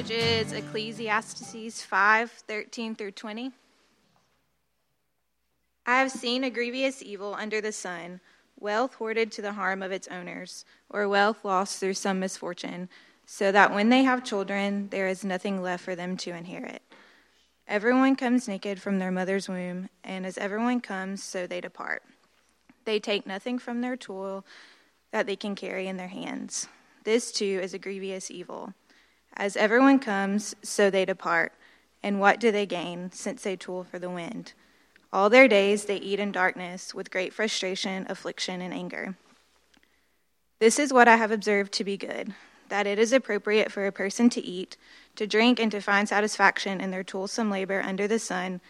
passage is Ecclesiastes 5 13 through 20. I have seen a grievous evil under the sun, wealth hoarded to the harm of its owners, or wealth lost through some misfortune, so that when they have children, there is nothing left for them to inherit. Everyone comes naked from their mother's womb, and as everyone comes, so they depart. They take nothing from their toil that they can carry in their hands. This too is a grievous evil. As everyone comes, so they depart. And what do they gain, since they toil for the wind? All their days they eat in darkness, with great frustration, affliction, and anger. This is what I have observed to be good that it is appropriate for a person to eat, to drink, and to find satisfaction in their toilsome labor under the sun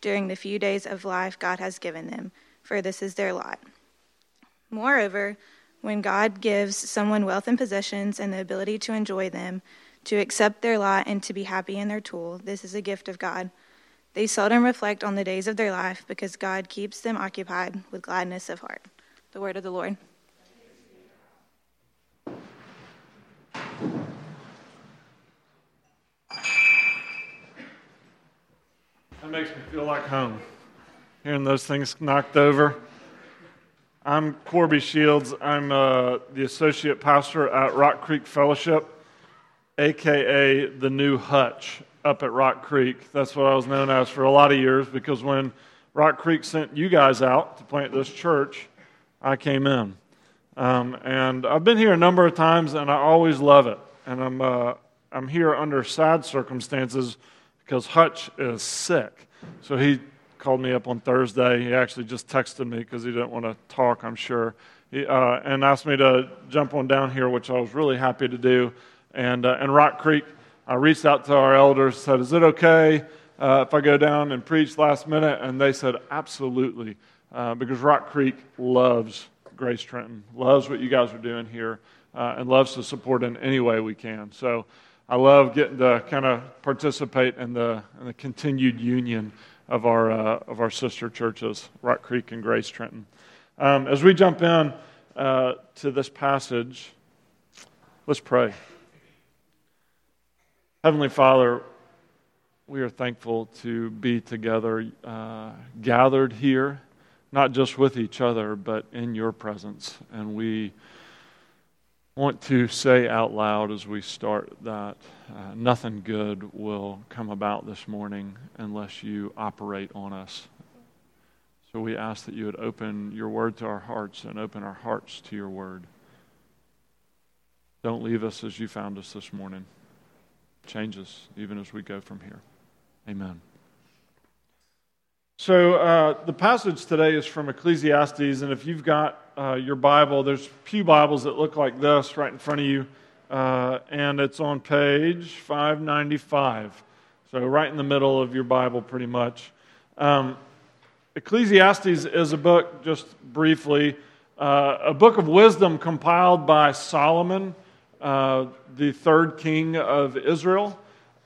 during the few days of life God has given them, for this is their lot. Moreover, when God gives someone wealth and possessions and the ability to enjoy them, to accept their lot, and to be happy in their tool. this is a gift of God. They seldom reflect on the days of their life because God keeps them occupied with gladness of heart. The word of the Lord. That makes me feel like home. Hearing those things knocked over. I'm Corby Shields. I'm uh, the associate pastor at Rock Creek Fellowship, aka the New Hutch up at Rock Creek. That's what I was known as for a lot of years because when Rock Creek sent you guys out to plant this church, I came in. Um, and I've been here a number of times and I always love it. And I'm, uh, I'm here under sad circumstances because Hutch is sick. So he called me up on Thursday. He actually just texted me because he didn't want to talk, I'm sure, he, uh, and asked me to jump on down here, which I was really happy to do. And, uh, and Rock Creek I reached out to our elders, said, Is it okay uh, if I go down and preach last minute? And they said, Absolutely, uh, because Rock Creek loves Grace Trenton, loves what you guys are doing here, uh, and loves to support in any way we can. So I love getting to kind of participate in the, in the continued union of our, uh, of our sister churches, Rock Creek and Grace Trenton. Um, as we jump in uh, to this passage, let's pray. Heavenly Father, we are thankful to be together, uh, gathered here, not just with each other, but in your presence. And we want to say out loud as we start that uh, nothing good will come about this morning unless you operate on us. So we ask that you would open your word to our hearts and open our hearts to your word. Don't leave us as you found us this morning change us even as we go from here. Amen. So, uh, the passage today is from Ecclesiastes, and if you've got uh, your Bible, there's Pew Bibles that look like this right in front of you, uh, and it's on page 595. So, right in the middle of your Bible, pretty much. Um, Ecclesiastes is a book, just briefly, uh, a book of wisdom compiled by Solomon uh, the third king of Israel.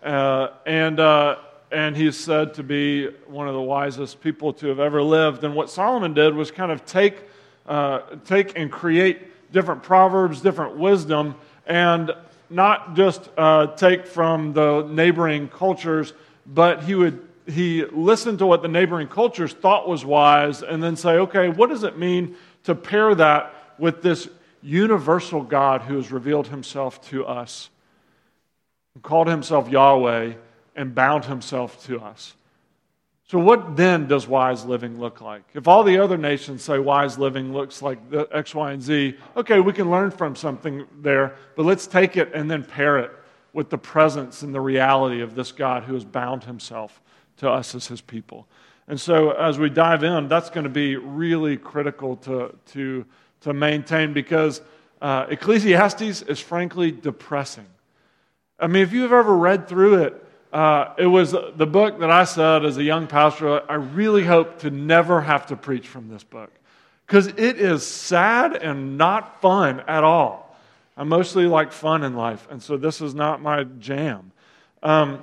Uh, and, uh, and he's said to be one of the wisest people to have ever lived. And what Solomon did was kind of take, uh, take and create different proverbs, different wisdom, and not just uh, take from the neighboring cultures, but he would he listened to what the neighboring cultures thought was wise and then say, okay, what does it mean to pair that with this universal God who has revealed himself to us, called himself Yahweh, and bound himself to us. So, what then does wise living look like? If all the other nations say wise living looks like the X, Y, and Z, okay, we can learn from something there, but let's take it and then pair it with the presence and the reality of this God who has bound himself to us as his people. And so, as we dive in, that's going to be really critical to, to to maintain because uh, Ecclesiastes is frankly depressing. I mean, if you've ever read through it, uh, it was the book that I said as a young pastor, I really hope to never have to preach from this book because it is sad and not fun at all. I mostly like fun in life, and so this is not my jam. Um,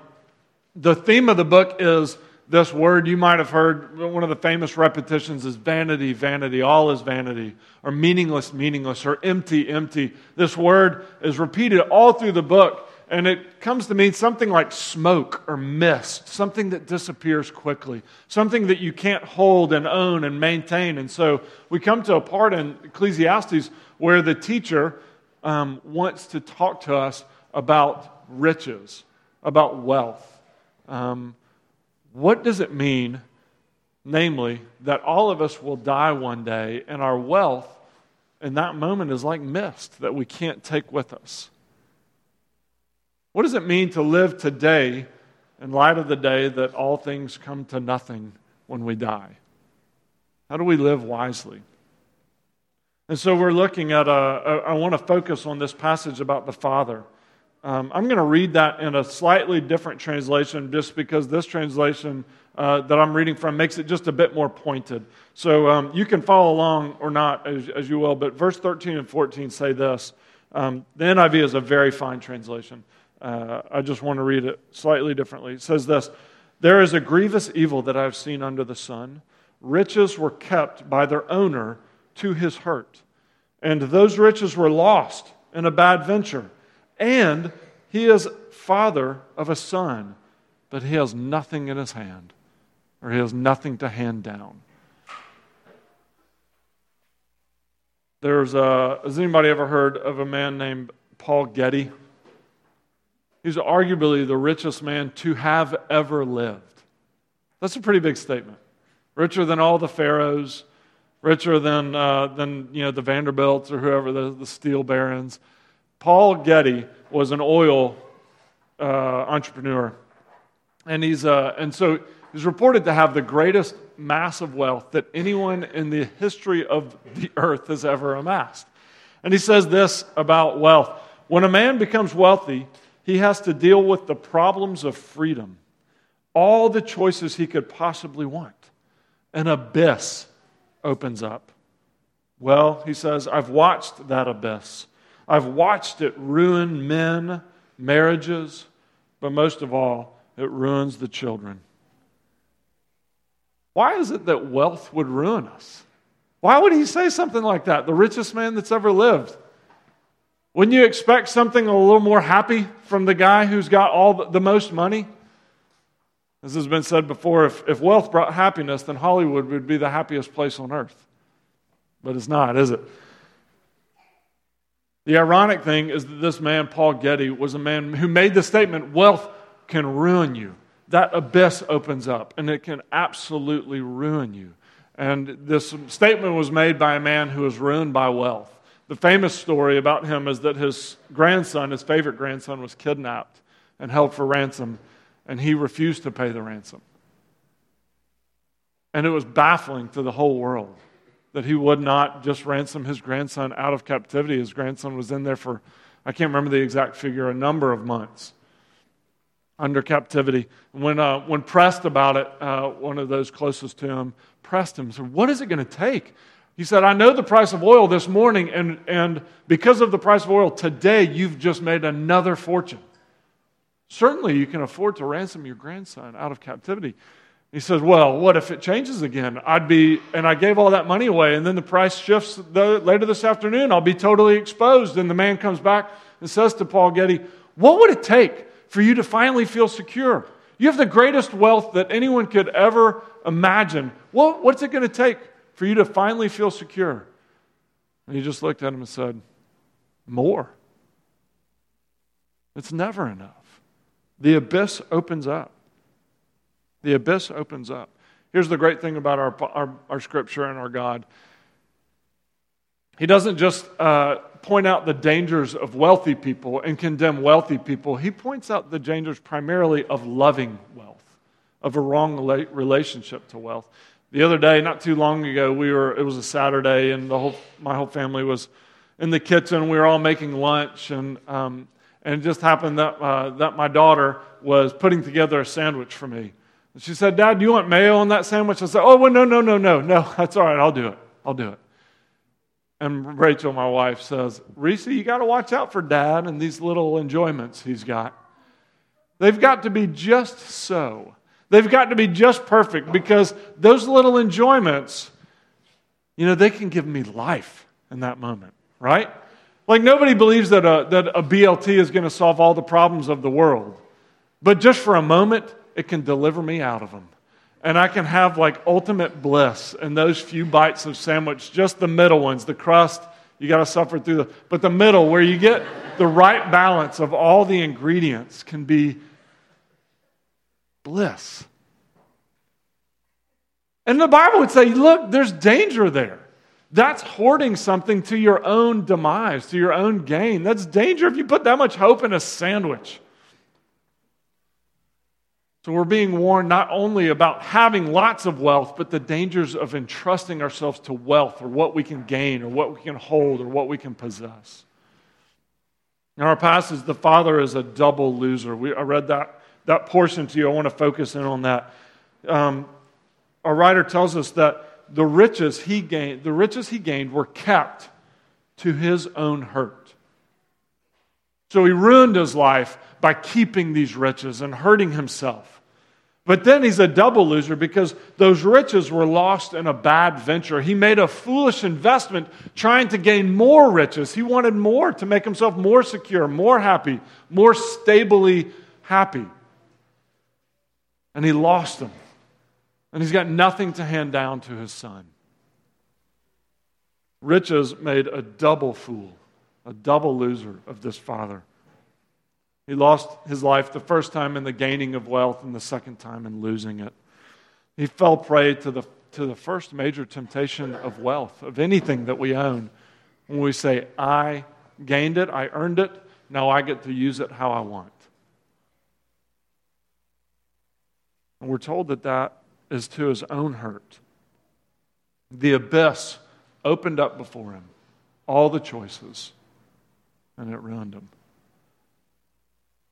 the theme of the book is this word you might have heard one of the famous repetitions is vanity vanity all is vanity or meaningless meaningless or empty empty this word is repeated all through the book and it comes to mean something like smoke or mist, something that disappears quickly, something that you can't hold and own and maintain. And so we come to a part in Ecclesiastes where the teacher um, wants to talk to us about riches, about wealth. Um, what does it mean, namely, that all of us will die one day and our wealth in that moment is like mist that we can't take with us? What does it mean to live today in light of the day that all things come to nothing when we die? How do we live wisely? And so we're looking at, a, a I want to focus on this passage about the Father. Um, I'm going to read that in a slightly different translation just because this translation uh, that I'm reading from makes it just a bit more pointed. So um, you can follow along or not as, as, you will, but verse 13 and 14 say this. Um, the NIV is a very fine translation. Uh, I just want to read it slightly differently. It says this There is a grievous evil that I have seen under the sun. Riches were kept by their owner to his hurt, and those riches were lost in a bad venture. And he is father of a son, but he has nothing in his hand, or he has nothing to hand down. There's a, has anybody ever heard of a man named Paul Getty? He's arguably the richest man to have ever lived. That's a pretty big statement. Richer than all the pharaohs, richer than, uh, than you know, the Vanderbilts or whoever, the, the steel barons. Paul Getty was an oil uh, entrepreneur. And, he's, uh, and so he's reported to have the greatest mass of wealth that anyone in the history of the earth has ever amassed. And he says this about wealth When a man becomes wealthy, he has to deal with the problems of freedom, all the choices he could possibly want. An abyss opens up. Well, he says, I've watched that abyss. I've watched it ruin men, marriages, but most of all, it ruins the children. Why is it that wealth would ruin us? Why would he say something like that? The richest man that's ever lived. Wouldn't you expect something a little more happy from the guy who's got all the most money? As has been said before, if, if wealth brought happiness, then Hollywood would be the happiest place on earth. But it's not, is it? The ironic thing is that this man, Paul Getty, was a man who made the statement wealth can ruin you. That abyss opens up, and it can absolutely ruin you. And this statement was made by a man who was ruined by wealth. The famous story about him is that his grandson, his favorite grandson, was kidnapped and held for ransom, and he refused to pay the ransom. And it was baffling to the whole world that he would not just ransom his grandson out of captivity. His grandson was in there for, I can't remember the exact figure, a number of months under captivity. When, uh, when pressed about it, uh, one of those closest to him pressed him, said, What is it going to take? He said, I know the price of oil this morning, and, and because of the price of oil, today you've just made another fortune. Certainly, you can afford to ransom your grandson out of captivity. He says, Well, what if it changes again? I'd be, and I gave all that money away, and then the price shifts the, later this afternoon. I'll be totally exposed. And the man comes back and says to Paul Getty, What would it take for you to finally feel secure? You have the greatest wealth that anyone could ever imagine. What, what's it going to take for you to finally feel secure? And he just looked at him and said, More. It's never enough. The abyss opens up. The abyss opens up. Here's the great thing about our, our, our scripture and our God He doesn't just uh, point out the dangers of wealthy people and condemn wealthy people, He points out the dangers primarily of loving wealth, of a wrong relationship to wealth. The other day, not too long ago, we were, it was a Saturday, and the whole, my whole family was in the kitchen. We were all making lunch, and, um, and it just happened that, uh, that my daughter was putting together a sandwich for me. And she said, Dad, do you want mayo on that sandwich? I said, Oh, well, no, no, no, no, no. That's all right. I'll do it. I'll do it. And Rachel, my wife, says, Reese, you got to watch out for Dad and these little enjoyments he's got. They've got to be just so. They've got to be just perfect because those little enjoyments, you know, they can give me life in that moment, right? Like, nobody believes that a, that a BLT is going to solve all the problems of the world. But just for a moment, it can deliver me out of them. And I can have like ultimate bliss in those few bites of sandwich, just the middle ones, the crust, you got to suffer through the, but the middle where you get the right balance of all the ingredients can be bliss. And the Bible would say, look, there's danger there. That's hoarding something to your own demise, to your own gain. That's danger if you put that much hope in a sandwich. So we're being warned not only about having lots of wealth, but the dangers of entrusting ourselves to wealth or what we can gain or what we can hold or what we can possess. In our passage, the father is a double loser. We, I read that, that portion to you. I want to focus in on that. Um, our writer tells us that the riches he gained, the riches he gained were kept to his own hurt. So he ruined his life by keeping these riches and hurting himself. But then he's a double loser because those riches were lost in a bad venture. He made a foolish investment trying to gain more riches. He wanted more to make himself more secure, more happy, more stably happy. And he lost them. And he's got nothing to hand down to his son. Riches made a double fool, a double loser of this father. He lost his life the first time in the gaining of wealth and the second time in losing it. He fell prey to the, to the first major temptation of wealth, of anything that we own. When we say, I gained it, I earned it, now I get to use it how I want. And we're told that that is to his own hurt. The abyss opened up before him, all the choices, and it ruined him.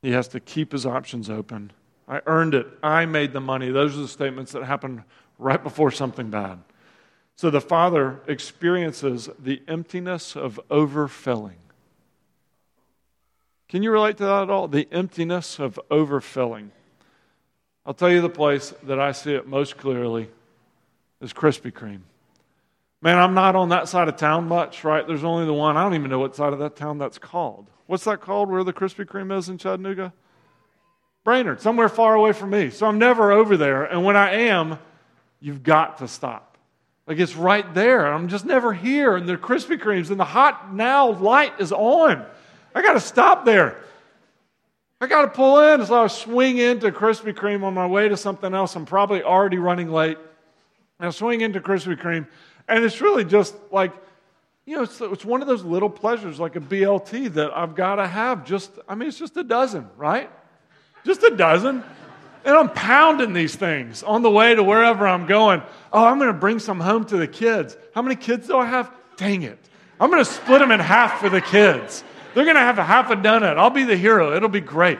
He has to keep his options open. I earned it. I made the money. Those are the statements that happen right before something bad. So the father experiences the emptiness of overfilling. Can you relate to that at all? The emptiness of overfilling. I'll tell you the place that I see it most clearly is Krispy Kreme. Man, I'm not on that side of town much, right? There's only the one. I don't even know what side of that town that's called. What's that called where the Krispy Kreme is in Chattanooga? Brainerd, somewhere far away from me. So I'm never over there. And when I am, you've got to stop. Like it's right there. I'm just never here. And the Krispy Kremes and the hot now light is on. I got to stop there. I got to pull in. So I swing into Krispy Kreme on my way to something else. I'm probably already running late. I swing into Krispy Kreme, and it's really just like you know, it's, it's one of those little pleasures like a BLT that I've got to have. Just, I mean, it's just a dozen, right? Just a dozen. And I'm pounding these things on the way to wherever I'm going. Oh, I'm going to bring some home to the kids. How many kids do I have? Dang it. I'm going to split them in half for the kids. They're going to have a half a donut. I'll be the hero. It'll be great.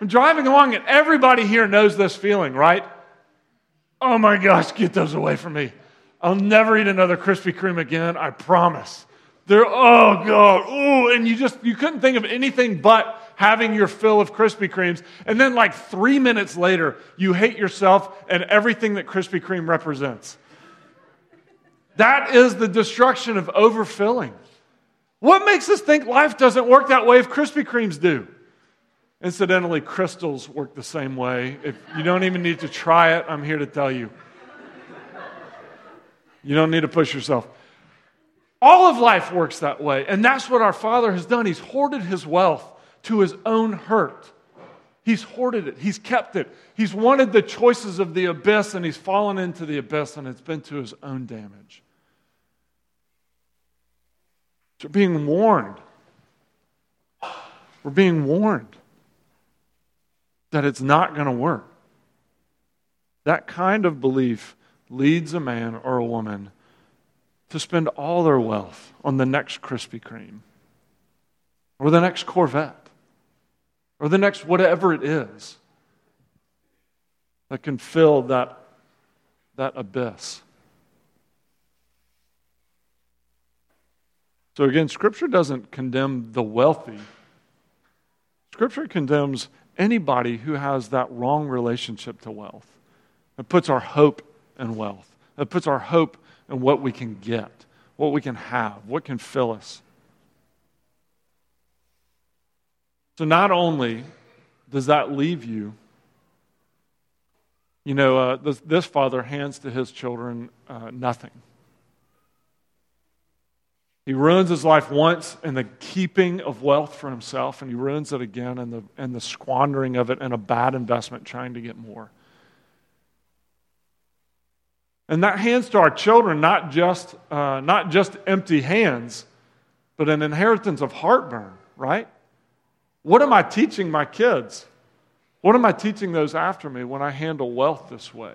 I'm driving along, and everybody here knows this feeling, right? Oh my gosh, get those away from me. I'll never eat another Krispy Kreme again, I promise. They're, oh God, oh, and you just, you couldn't think of anything but having your fill of Krispy Kremes. And then, like three minutes later, you hate yourself and everything that Krispy Kreme represents. That is the destruction of overfilling. What makes us think life doesn't work that way if Krispy Kremes do? Incidentally, Krystals work the same way. If you don't even need to try it, I'm here to tell you. You don't need to push yourself. All of life works that way. And that's what our Father has done. He's hoarded his wealth to his own hurt. He's hoarded it, he's kept it. He's wanted the choices of the abyss, and he's fallen into the abyss, and it's been to his own damage. So we're being warned. We're being warned that it's not going to work. That kind of belief leads a man or a woman to spend all their wealth on the next Krispy Kreme or the next Corvette or the next whatever it is that can fill that, that abyss. So, again, Scripture doesn't condemn the wealthy. Scripture condemns anybody who has that wrong relationship to wealth. It puts our hope and wealth. That puts our hope in what we can get, what we can have, what can fill us. So not only does that leave you, you know, uh, this, this, father hands to his children uh, nothing. He ruins his life once in the keeping of wealth for himself, and he ruins it again in the, in the squandering of it in a bad investment trying to get more. And that hands to our children not just, uh, not just empty hands, but an inheritance of heartburn, right? What am I teaching my kids? What am I teaching those after me when I handle wealth this way?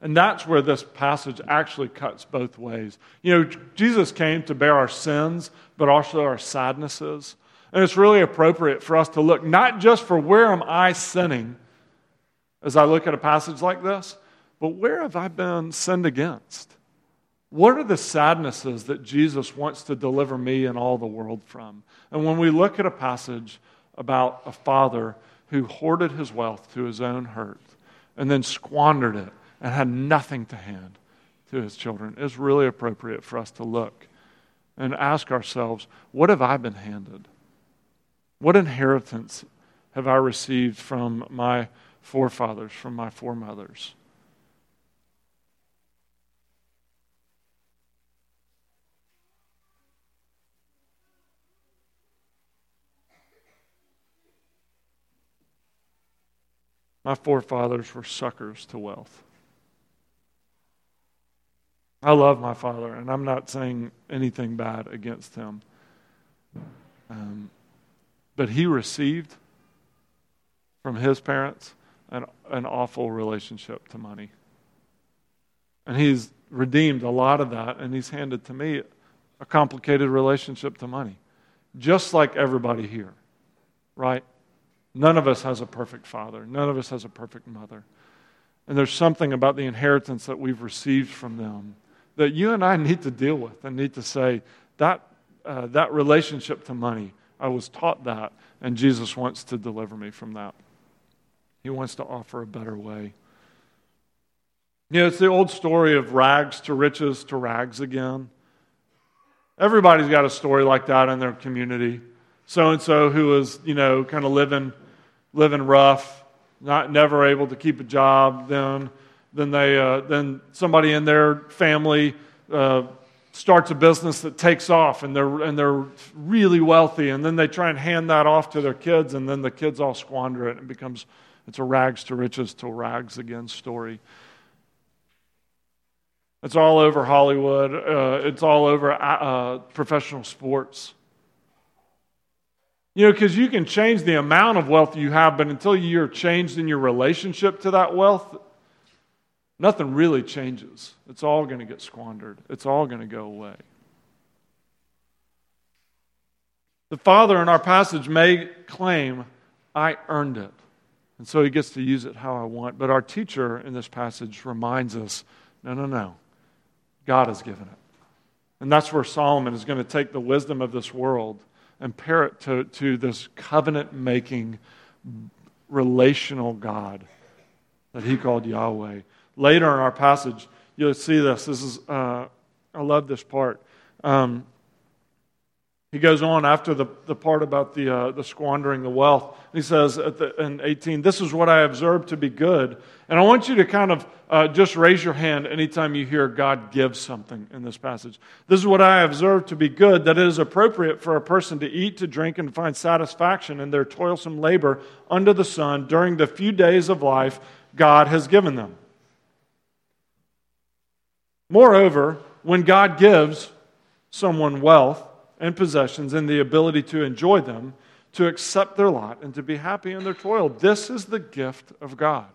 And that's where this passage actually cuts both ways. You know, Jesus came to bear our sins, but also our sadnesses. And it's really appropriate for us to look not just for where am I sinning as I look at a passage like this, but where have I been sinned against? What are the sadnesses that Jesus wants to deliver me and all the world from? And when we look at a passage about a father who hoarded his wealth to his own hurt and then squandered it and had nothing to hand to his children, it's really appropriate for us to look and ask ourselves what have I been handed? What inheritance have I received from my forefathers, from my foremothers? My forefathers were suckers to wealth. I love my father, and I'm not saying anything bad against him. Um, but he received from his parents an, an awful relationship to money. And he's redeemed a lot of that, and he's handed to me a complicated relationship to money, just like everybody here, right? None of us has a perfect father, none of us has a perfect mother. And there's something about the inheritance that we've received from them that you and I need to deal with and need to say, that, uh, that relationship to money, I was taught that, and Jesus wants to deliver me from that. He wants to offer a better way. You know, it's the old story of rags to riches to rags again. Everybody's got a story like that in their community. So and so who was, you know, kind of living living rough, not never able to keep a job, then then they uh, then somebody in their family uh, starts a business that takes off and they're and they're really wealthy and then they try and hand that off to their kids and then the kids all squander it and it becomes it's a rags to riches to rags again story. It's all over hollywood uh, it's all over uh, professional sports you know, because you can change the amount of wealth you have, but until you're changed in your relationship to that wealth, nothing really changes. It's all going to get squandered, it's all going to go away. The father in our passage may claim, I earned it. And so he gets to use it how I want. But our teacher in this passage reminds us no, no, no. God has given it. And that's where Solomon is going to take the wisdom of this world and pair it to, to this covenant making, relational God that he called Yahweh. Later in our passage, you'll see this. This is, uh, I love this part. Um, he goes on after the, the part about the, uh, the squandering the wealth. He says the, in 18, This is what I observed to be good. And I want you to kind of uh, just raise your hand anytime you hear God give something in this passage. This is what I observed to be good, that it is appropriate for a person to eat, to drink, and find satisfaction in their toilsome labor under the sun during the few days of life God has given them. Moreover, when God gives someone wealth, and possessions and the ability to enjoy them, to accept their lot, and to be happy in their toil. This is the gift of God.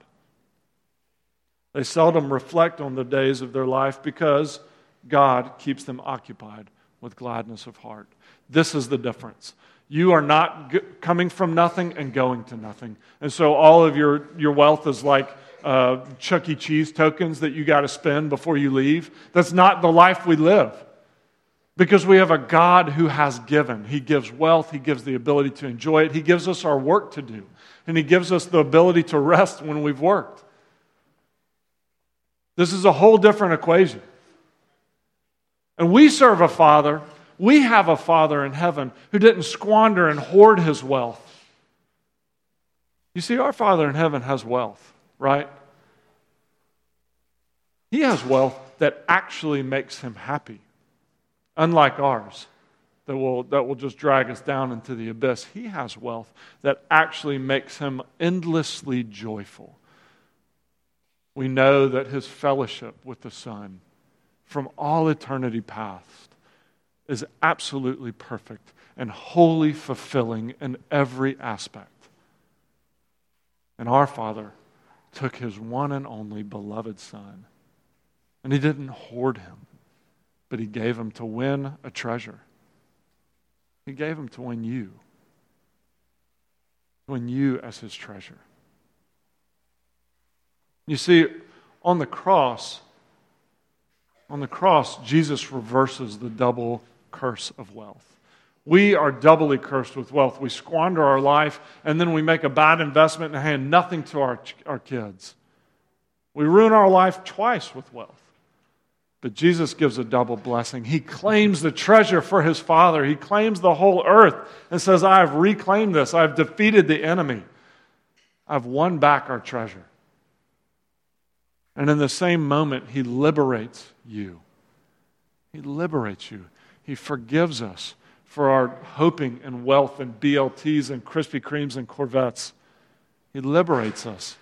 They seldom reflect on the days of their life because God keeps them occupied with gladness of heart. This is the difference. You are not g- coming from nothing and going to nothing. And so all of your, your wealth is like uh, Chuck E. Cheese tokens that you got to spend before you leave. That's not the life we live. Because we have a God who has given. He gives wealth, He gives the ability to enjoy it, He gives us our work to do, and He gives us the ability to rest when we've worked. This is a whole different equation. And we serve a Father We have a Father in heaven who didn't squander and hoard his wealth. You see, our Father in heaven has wealth, right? He has wealth that actually makes him happy, unlike ours that will, that will just drag us down into the abyss. He has wealth that actually makes him endlessly joyful. We know that his fellowship with the Son from all eternity past is absolutely perfect and wholly fulfilling in every aspect. And our Father took his one and only beloved Son, and he didn't hoard him, but he gave him to win a treasure. He gave them to win you, to win you as his treasure. You see, on the cross, on the cross, Jesus reverses the double curse of wealth. We are doubly cursed with wealth. We squander our life, and then we make a bad investment and hand nothing to our, our kids. We ruin our life twice with wealth. But Jesus gives a double blessing. He claims the treasure for his Father. He claims the whole earth and says, I have reclaimed this. I've defeated the enemy. I've won back our treasure. And in the same moment, he liberates you. He liberates you. He forgives us for our hoping and wealth and BLTs and Krispy Kremes and Corvettes. He liberates us.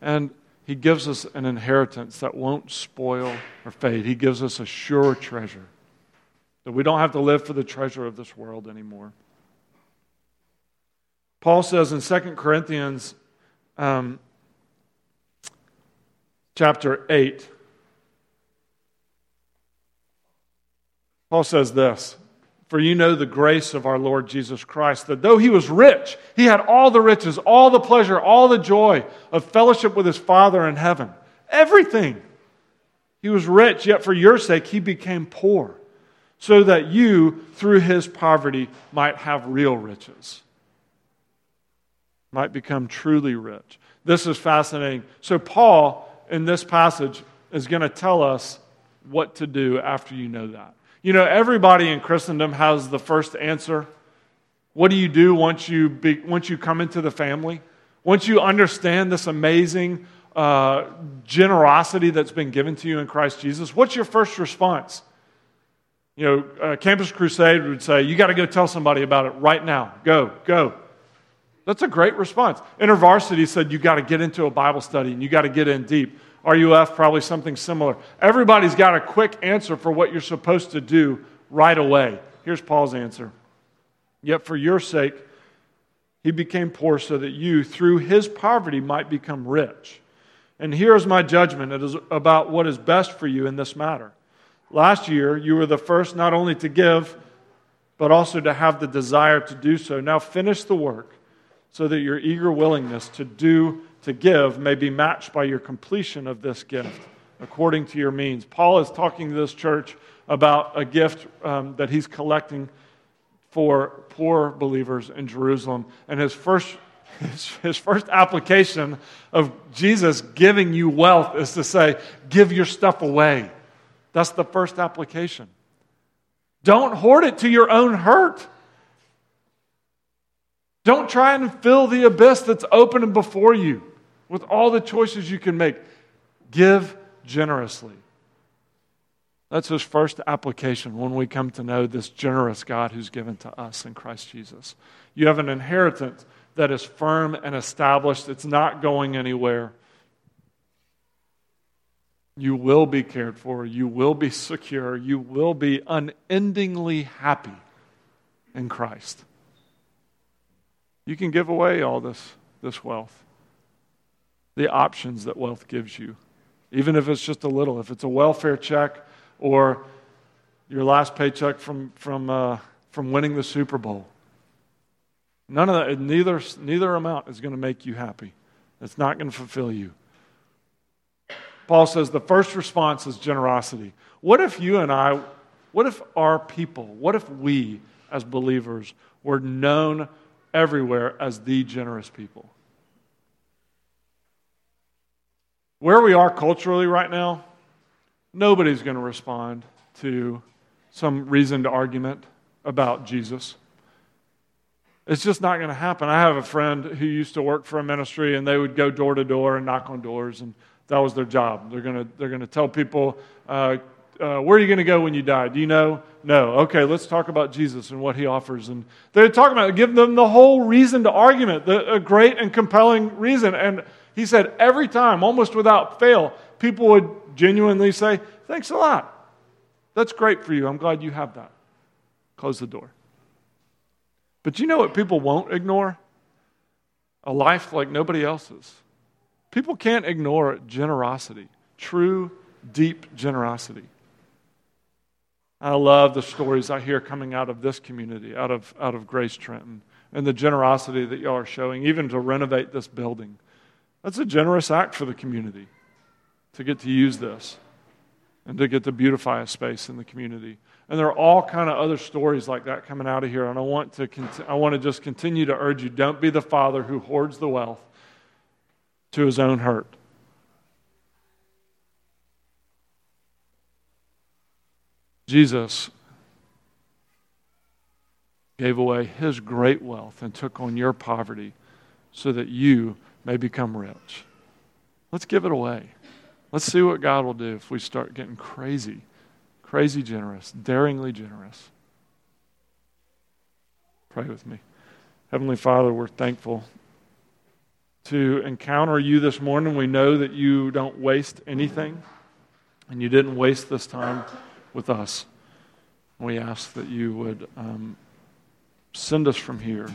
And he gives us an inheritance that won't spoil or fade. He gives us a sure treasure. That we don't have to live for the treasure of this world anymore. Paul says in 2 Corinthians um, chapter 8, Paul says this for you know the grace of our Lord Jesus Christ, that though he was rich, he had all the riches, all the pleasure, all the joy of fellowship with his Father in heaven. Everything. He was rich, yet for your sake he became poor, so that you, through his poverty, might have real riches, might become truly rich. This is fascinating. So, Paul, in this passage, is going to tell us what to do after you know that. You know, everybody in Christendom has the first answer. What do you do once you, be, once you come into the family? Once you understand this amazing uh, generosity that's been given to you in Christ Jesus, what's your first response? You know, Campus Crusade would say, You got to go tell somebody about it right now. Go, go. That's a great response. InterVarsity said, You got to get into a Bible study and you got to get in deep. RUF, probably something similar. Everybody's got a quick answer for what you're supposed to do right away. Here's Paul's answer. Yet for your sake, he became poor so that you, through his poverty, might become rich. And here is my judgment it is about what is best for you in this matter. Last year, you were the first not only to give, but also to have the desire to do so. Now finish the work so that your eager willingness to do to give may be matched by your completion of this gift according to your means. Paul is talking to this church about a gift um, that he's collecting for poor believers in Jerusalem. And his first, his, first application of Jesus giving you wealth is to say, give your stuff away. That's the first application. Don't hoard it to your own hurt. Don't try and fill the abyss that's open before you with all the choices you can make. Give generously. That's his first application when we come to know this generous God who's given to us in Christ Jesus. You have an inheritance that is firm and established, it's not going anywhere. You will be cared for, you will be secure, you will be unendingly happy in Christ. You can give away all this, this wealth the options that wealth gives you, even if it's just a little. If it's a welfare check or your last paycheck from, from, uh, from winning the Super Bowl. None of that, neither, neither amount is going to make you happy. It's not going to fulfill you. Paul says the first response is generosity. What if you and I, what if our people, what if we as believers were known everywhere as the generous people? Where we are culturally right now, nobody's going to respond to some reasoned argument about Jesus. It's just not going to happen. I have a friend who used to work for a ministry, and they would go door to door and knock on doors, and that was their job. They're going to, they're going to tell people, uh, uh, Where are you going to go when you die? Do you know? No. Okay, let's talk about Jesus and what he offers. And they're talking about it, give them the whole reason to argument, the, a great and compelling reason. And he said every time, almost without fail, people would genuinely say, Thanks a lot. That's great for you. I'm glad you have that. Close the door. But you know what people won't ignore? A life like nobody else's. People can't ignore generosity, true, deep generosity. I love the stories I hear coming out of this community, out of, out of Grace Trenton, and the generosity that y'all are showing, even to renovate this building. That's a generous act for the community to get to use this and to get to beautify a space in the community. And there are all kind of other stories like that coming out of here. And I want to, I want to just continue to urge you don't be the father who hoards the wealth to his own hurt. Jesus gave away his great wealth and took on your poverty so that you may become rich. Let's give it away. Let's see what God will do if we start getting crazy crazy generous, daringly generous. Pray with me. Heavenly Father, we're thankful to encounter you this morning. We know that you don't waste anything, and you didn't waste this time with us. We ask that you would um, send us from here